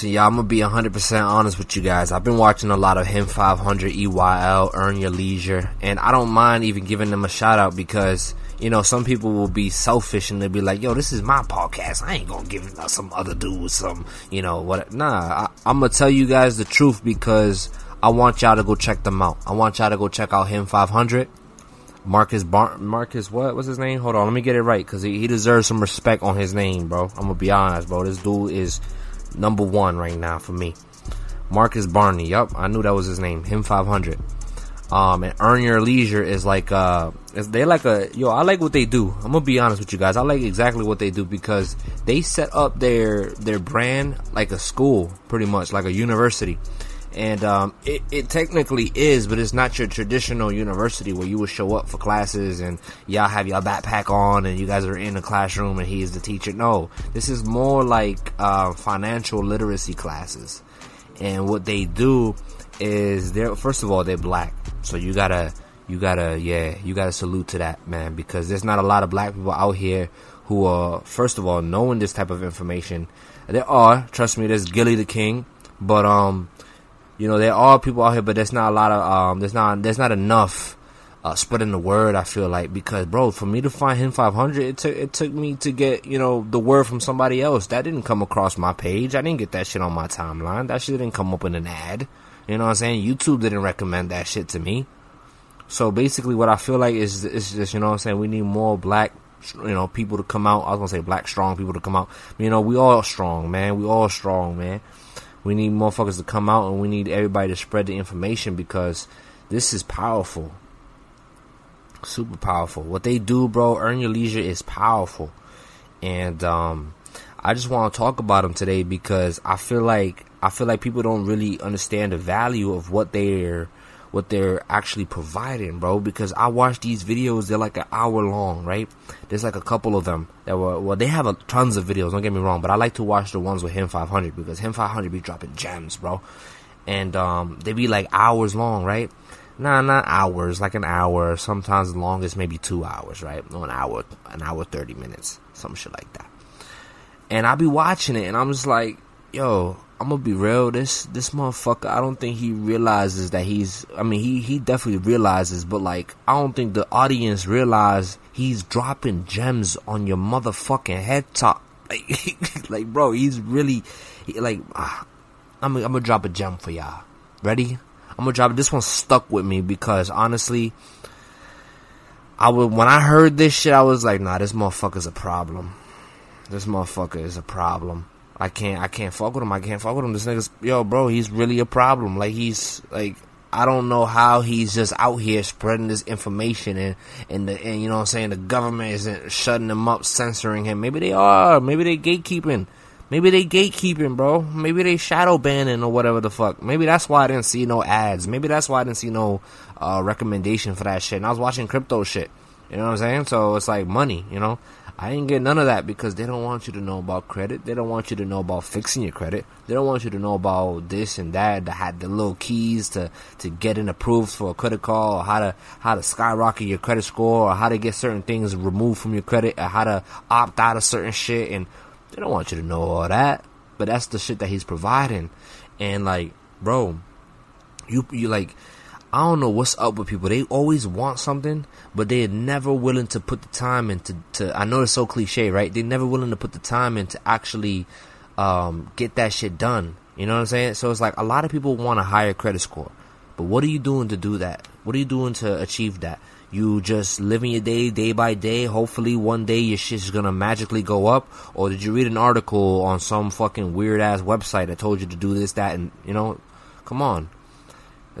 listen, y'all, I'm gonna be 100% honest with you guys. I've been watching a lot of Him 500 EYL, Earn Your Leisure, and I don't mind even giving them a shout out because, you know, some people will be selfish and they'll be like, yo, this is my podcast. I ain't gonna give some other dude some, you know, what. Nah, I, I'm gonna tell you guys the truth because I want y'all to go check them out. I want y'all to go check out Him 500. Marcus Bar- Marcus, what? was his name? Hold on, let me get it right because he, he deserves some respect on his name, bro. I'm gonna be honest, bro. This dude is number one right now for me. Marcus Barney. Yup, I knew that was his name. Him 500. Um, and Earn Your Leisure is like, uh, is they like a, yo, I like what they do. I'm gonna be honest with you guys. I like exactly what they do because they set up their, their brand like a school, pretty much, like a university. And, um, it, it technically is, but it's not your traditional university where you would show up for classes and y'all have your backpack on and you guys are in the classroom and he is the teacher. No, this is more like, uh, financial literacy classes. And what they do is they're, first of all, they're black. So you gotta, you gotta, yeah, you gotta salute to that, man, because there's not a lot of black people out here who are, first of all, knowing this type of information. There are, trust me, there's Gilly the King, but, um, you know, there are people out here, but there's not a lot of, um, there's not, there's not enough, uh, spreading the word, I feel like, because, bro, for me to find him 500, it took, it took me to get, you know, the word from somebody else. That didn't come across my page. I didn't get that shit on my timeline. That shit didn't come up in an ad. You know what I'm saying? YouTube didn't recommend that shit to me. So basically, what I feel like is, is just, you know what I'm saying? We need more black, you know, people to come out. I was gonna say black strong people to come out. You know, we all strong, man. We all strong, man. We need motherfuckers to come out and we need everybody to spread the information because this is powerful. Super powerful. What they do, bro, earn your leisure is powerful. And um I just want to talk about them today because I feel like I feel like people don't really understand the value of what they're what they're actually providing, bro. Because I watch these videos, they're like an hour long, right? There's like a couple of them that were well, they have a, tons of videos. Don't get me wrong, but I like to watch the ones with him 500 because him 500 be dropping gems, bro. And um, they be like hours long, right? Nah, not hours, like an hour. Sometimes the longest maybe two hours, right? No, an hour, an hour thirty minutes, some shit like that. And I be watching it, and I'm just like, yo, I'm gonna be real. This this motherfucker, I don't think he realizes that he's. I mean, he he definitely realizes, but like, I don't think the audience realize he's dropping gems on your motherfucking head top. Like, like, bro, he's really he, like. ah, I'm I'm gonna drop a gem for y'all. Ready? I'm gonna drop. This one stuck with me because honestly, I would when I heard this shit, I was like, nah, this motherfucker's a problem. This motherfucker is a problem. I can't I can't fuck with him. I can't fuck with him. This nigga's yo, bro, he's really a problem. Like he's like I don't know how he's just out here spreading this information and and the and you know what I'm saying the government isn't shutting him up, censoring him. Maybe they are. Maybe they gatekeeping. Maybe they gatekeeping, bro. Maybe they shadow banning or whatever the fuck. Maybe that's why I didn't see no ads. Maybe that's why I didn't see no uh, recommendation for that shit. And I was watching crypto shit. You know what I'm saying? So it's like money, you know? I didn't get none of that because they don't want you to know about credit. They don't want you to know about fixing your credit. They don't want you to know about this and that. That had the little keys to, to getting approved for a credit call, or how to how to skyrocket your credit score or how to get certain things removed from your credit or how to opt out of certain shit and they don't want you to know all that. But that's the shit that he's providing. And like, bro, you you like I don't know what's up with people. They always want something, but they're never willing to put the time into. To I know it's so cliche, right? They're never willing to put the time in to actually um, get that shit done. You know what I'm saying? So it's like a lot of people want a higher credit score, but what are you doing to do that? What are you doing to achieve that? You just living your day day by day. Hopefully, one day your shit's gonna magically go up. Or did you read an article on some fucking weird ass website that told you to do this, that, and you know? Come on.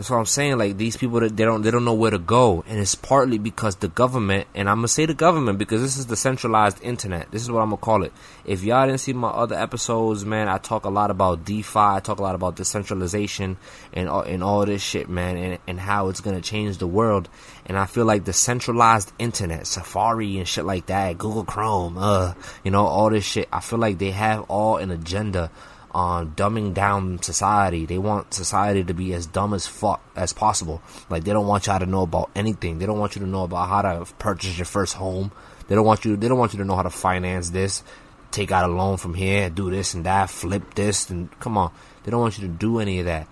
That's what I'm saying. Like these people, they don't they don't know where to go, and it's partly because the government. And I'm gonna say the government because this is the centralized internet. This is what I'm gonna call it. If y'all didn't see my other episodes, man, I talk a lot about DeFi. I talk a lot about decentralization and all, and all this shit, man, and and how it's gonna change the world. And I feel like the centralized internet, Safari and shit like that, Google Chrome, uh, you know, all this shit. I feel like they have all an agenda on dumbing down society. They want society to be as dumb as fuck as possible. Like they don't want y'all to know about anything. They don't want you to know about how to purchase your first home. They don't want you. They don't want you to know how to finance this, take out a loan from here, do this and that, flip this, and come on. They don't want you to do any of that.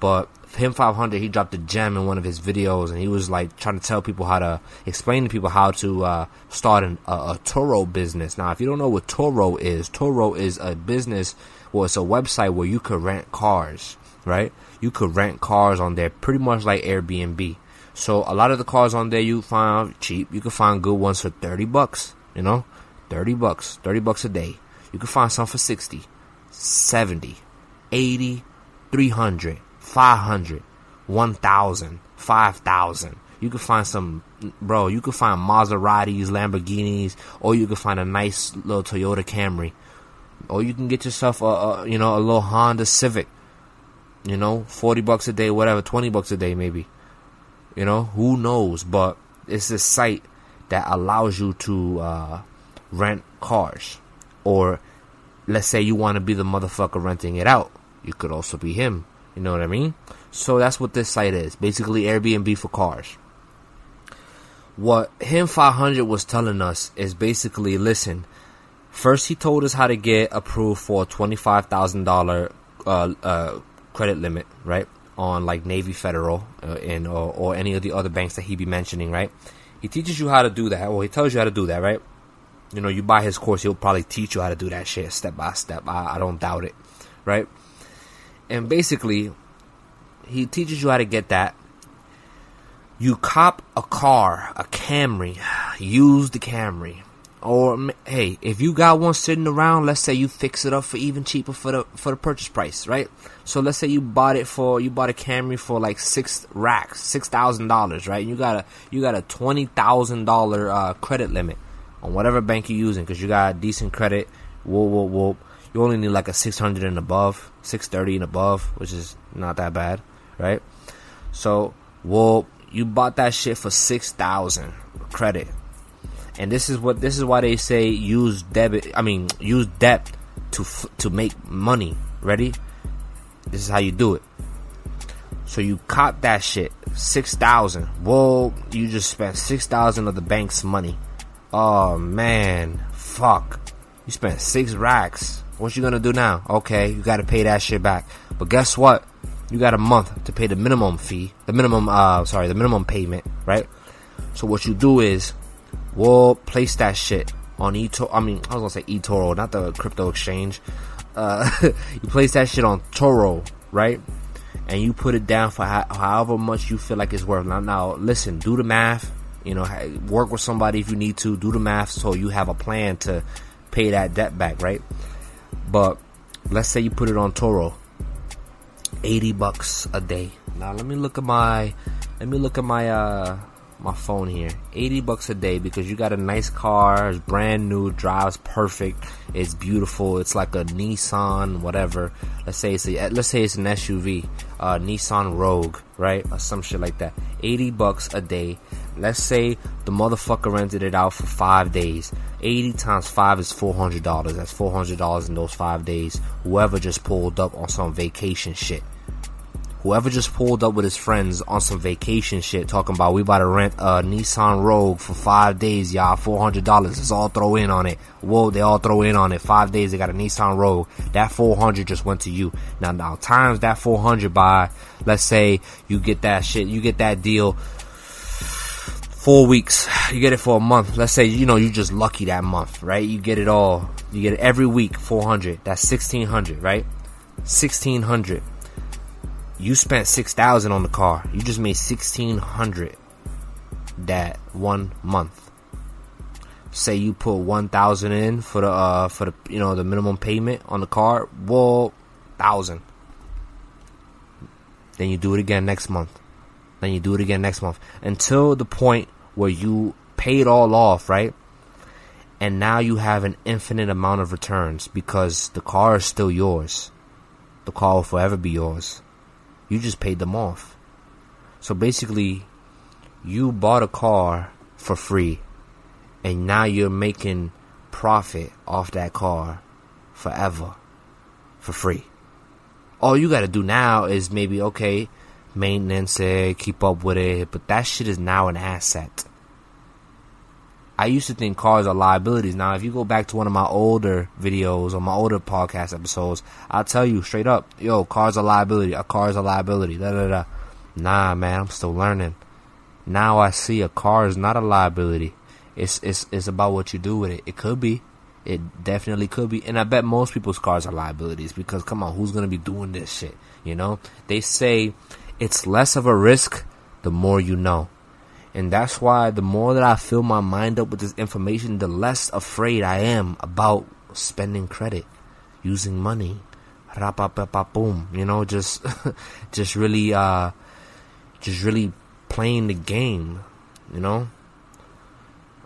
But him 500 he dropped a gem in one of his videos and he was like trying to tell people how to explain to people how to uh, start an, a, a Turo business now if you don't know what Turo is Turo is a business well it's a website where you could rent cars right? You could rent cars on there pretty much like airbnb. So a lot of the cars on there you find cheap. You can find good ones for 30 bucks you know? 30 bucks 30 bucks a day. You can find some for 60 70 80 300 500, 1000, 5000. You could find some, bro, you could find Maseratis, Lamborghinis, or you could find a nice little Toyota Camry. Or you can get yourself a, a you know, a little Honda Civic. You know, 40 bucks a day, whatever, 20 bucks a day maybe. You know, who knows? But it's a site that allows you to uh, rent cars. Or let's say you want to be the motherfucker renting it out. You could also be him. You know what I mean? So that's what this site is. Basically Airbnb for cars. What him 500 was telling us is basically listen. First, he told us how to get approved for a $25,000 uh, uh, credit limit, right? On like Navy Federal uh, and or, or any of the other banks that he be mentioning, right? He teaches you how to do that. Well, he tells you how to do that, right? You know, you buy his course, he'll probably teach you how to do that shit step by step. I, I don't doubt it, right? and basically he teaches you how to get that you cop a car a camry use the camry or hey if you got one sitting around let's say you fix it up for even cheaper for the for the purchase price right so let's say you bought it for you bought a camry for like six racks six thousand dollars right you got a you got a twenty thousand dollar uh, credit limit on whatever bank you're using because you got decent credit whoa whoa whoa you only need like a 600 and above, 630 and above, which is not that bad, right? So, well, you bought that shit for 6,000 credit. And this is what this is why they say use debit, I mean, use debt to to make money. Ready? This is how you do it. So you cop that shit, 6,000. Whoa, you just spent 6,000 of the bank's money. Oh man, fuck. You spent 6 racks what you gonna do now? Okay, you gotta pay that shit back. But guess what? You got a month to pay the minimum fee, the minimum, uh, sorry, the minimum payment, right? So what you do is, we'll place that shit on eToro. I mean, I was gonna say eToro, not the crypto exchange. Uh, you place that shit on Turo, right? And you put it down for however much you feel like it's worth. Now, now, listen, do the math. You know, work with somebody if you need to. Do the math so you have a plan to pay that debt back, right? But let's say you put it on Turo, 80 bucks a day. Now let me look at my let me look at my uh my phone here. 80 bucks a day because you got a nice car, it's brand new, drives perfect, it's beautiful, it's like a Nissan whatever. Let's say it's a let's say it's an SUV, uh Nissan Rogue, right? Or some shit like that. 80 bucks a day. Let's say the motherfucker rented it out for 5 days. 80 times 5 is $400. That's $400 in those 5 days. Whoever just pulled up on some vacation shit. Whoever just pulled up with his friends on some vacation shit talking about we about to rent a Nissan Rogue for 5 days, y'all. $400. Let's all throw in on it. Whoa, they all throw in on it. 5 days they got a Nissan Rogue. That 400 just went to you. Now, now times that 400 by, let's say you get that shit, you get that deal four weeks. You get it for a month. Let's say you know you just lucky that month, right? You get it all. You get it every week, four hundred. That's sixteen hundred, right? Sixteen hundred. You spent six thousand on the car. You just made sixteen hundred that one month. Say you put one thousand in for the uh for the you know the minimum payment on the car. Well, thousand. Then you do it again next month. Then you do it again next month until the point where you pay it all off, right? And now you have an infinite amount of returns because the car is still yours. The car will forever be yours. You just paid them off. So basically, you bought a car for free and now you're making profit off that car forever for free. All you gotta do now is maybe okay, maintenance it, keep up with it, but that shit is now an asset. I used to think cars are liabilities. Now, if you go back to one of my older videos or my older podcast episodes, I'll tell you straight up, yo, cars are liability. A car is a liability. Da da da. Nah, man, I'm still learning. Now I see a car is not a liability. It's it's it's about what you do with it. It could be. It definitely could be. And I bet most people's cars are liabilities because come on, who's gonna be doing this shit? You know? They say it's less of a risk the more you know. And that's why the more that I fill my mind up with this information, the less afraid I am about spending credit, using money. Boom, you know, just just really uh just really playing the game, you know?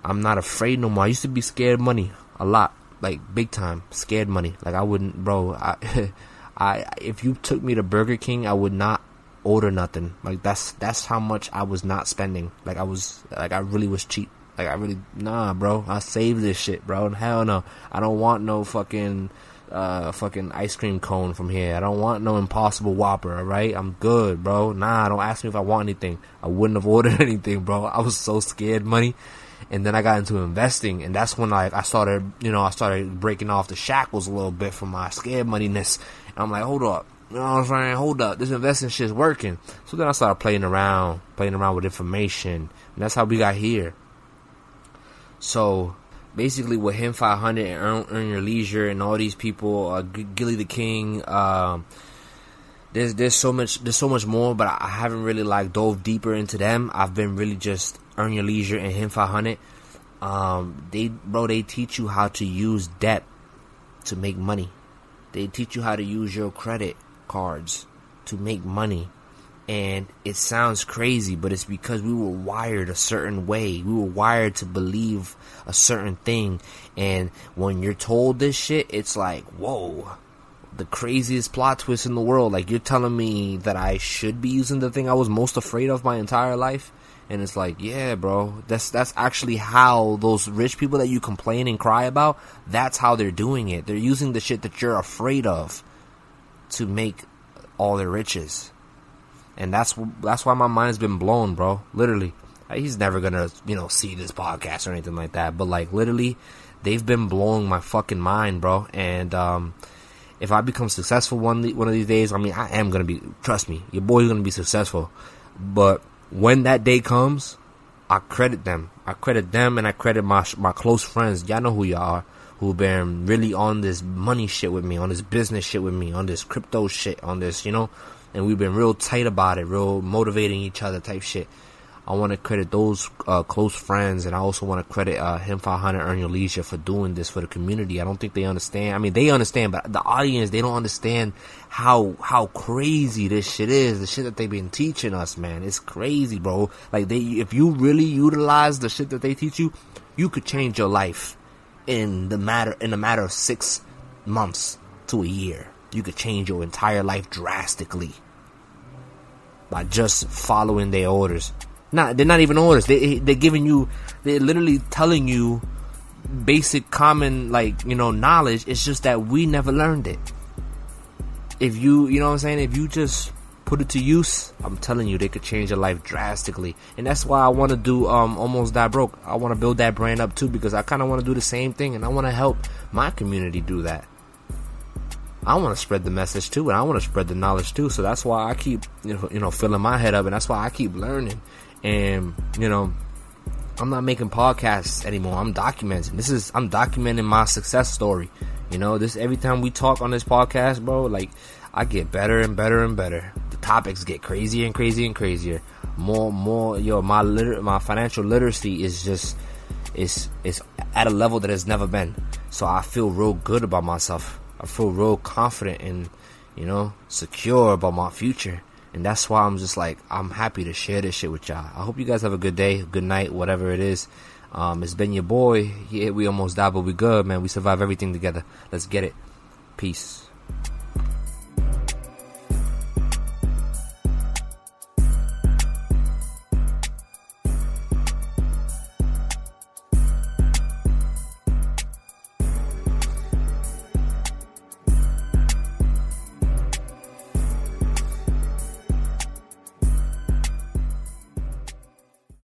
I'm not afraid no more. I used to be scared money a lot, like big time, scared money. Like I wouldn't, bro. I, I if you took me to Burger King, I would not order nothing. Like that's that's how much I was not spending. Like I was like I really was cheap. Like I really nah, bro. I saved this shit, bro. And Hell no. I don't want no fucking uh fucking ice cream cone from here. I don't want no impossible whopper, alright? I'm good, bro. Nah, don't ask me if I want anything. I wouldn't have ordered anything, bro. I was so scared money. And then I got into investing and that's when like I started you know, I started breaking off the shackles a little bit from my scared moneyness. And I'm like, hold up you know what I'm saying? Hold up, this investing shit's working. So then I started playing around, playing around with information, and that's how we got here. So basically, with him 500 and earn, earn your leisure, and all these people, uh, Gillie the King, um, there's there's so much there's so much more, but I haven't really like dove deeper into them. I've been really just earn your leisure and him 500. Um, they bro, they teach you how to use debt to make money. They teach you how to use your credit cards to make money. And it sounds crazy, but it's because we were wired a certain way. We were wired to believe a certain thing. And when you're told this shit, it's like, whoa, the craziest plot twist in the world. Like, you're telling me that I should be using the thing I was most afraid of my entire life? And it's like, yeah, bro, that's that's actually how those rich people that you complain and cry about, that's how they're doing it. They're using the shit that you're afraid of to make all their riches. And that's that's why my mind's been blown, bro. Literally. He's never gonna, you know, see this podcast or anything like that. But like literally, they've been blowing my fucking mind, bro. And um, if I become successful one one of these days, I mean, I am gonna be. Trust me, your boy's gonna be successful. But when that day comes, I credit them. I credit them, and I credit my my close friends. Y'all know who y'all are who've been really on this money shit with me, on this business shit with me, on this crypto shit, on this, you know, and we've been real tight about it, real motivating each other type shit. I want to credit those uh, close friends, and I also want to credit uh, him 500 Earn Your Leisure for doing this for the community. I don't think they understand. I mean, they understand, but the audience they don't understand how how crazy this shit is. The shit that they've been teaching us, man, it's crazy, bro. Like they, if you really utilize the shit that they teach you, you could change your life in the matter in a matter of six months to a year. You could change your entire life drastically by just following their orders. Not they're not even orders. They they're giving you they're literally telling you basic common like you know knowledge. It's just that we never learned it. If you you know what I'm saying, if you just put it to use, I'm telling you, they could change your life drastically. And that's why I want to do um, Almost Die Broke. I want to build that brand up too because I kind of want to do the same thing and I want to help my community do that. I want to spread the message too, and I want to spread the knowledge too. So that's why I keep, you know, you know, filling my head up, and that's why I keep learning. And you know, I'm not making podcasts anymore. I'm documenting. This is I'm documenting my success story. You know, this every time we talk on this podcast, bro. Like I get better and better and better. Topics get crazier and crazier and crazier. More, more, yo, my liter- my financial literacy is just, is, is at a level that has never been. So I feel real good about myself. I feel real confident and, you know, secure about my future. And that's why I'm just like, I'm happy to share this shit with y'all. I hope you guys have a good day, good night, whatever it is. Um, it's been your boy. Yeah, we almost died, but we good, man. We survive everything together. Let's get it. Peace.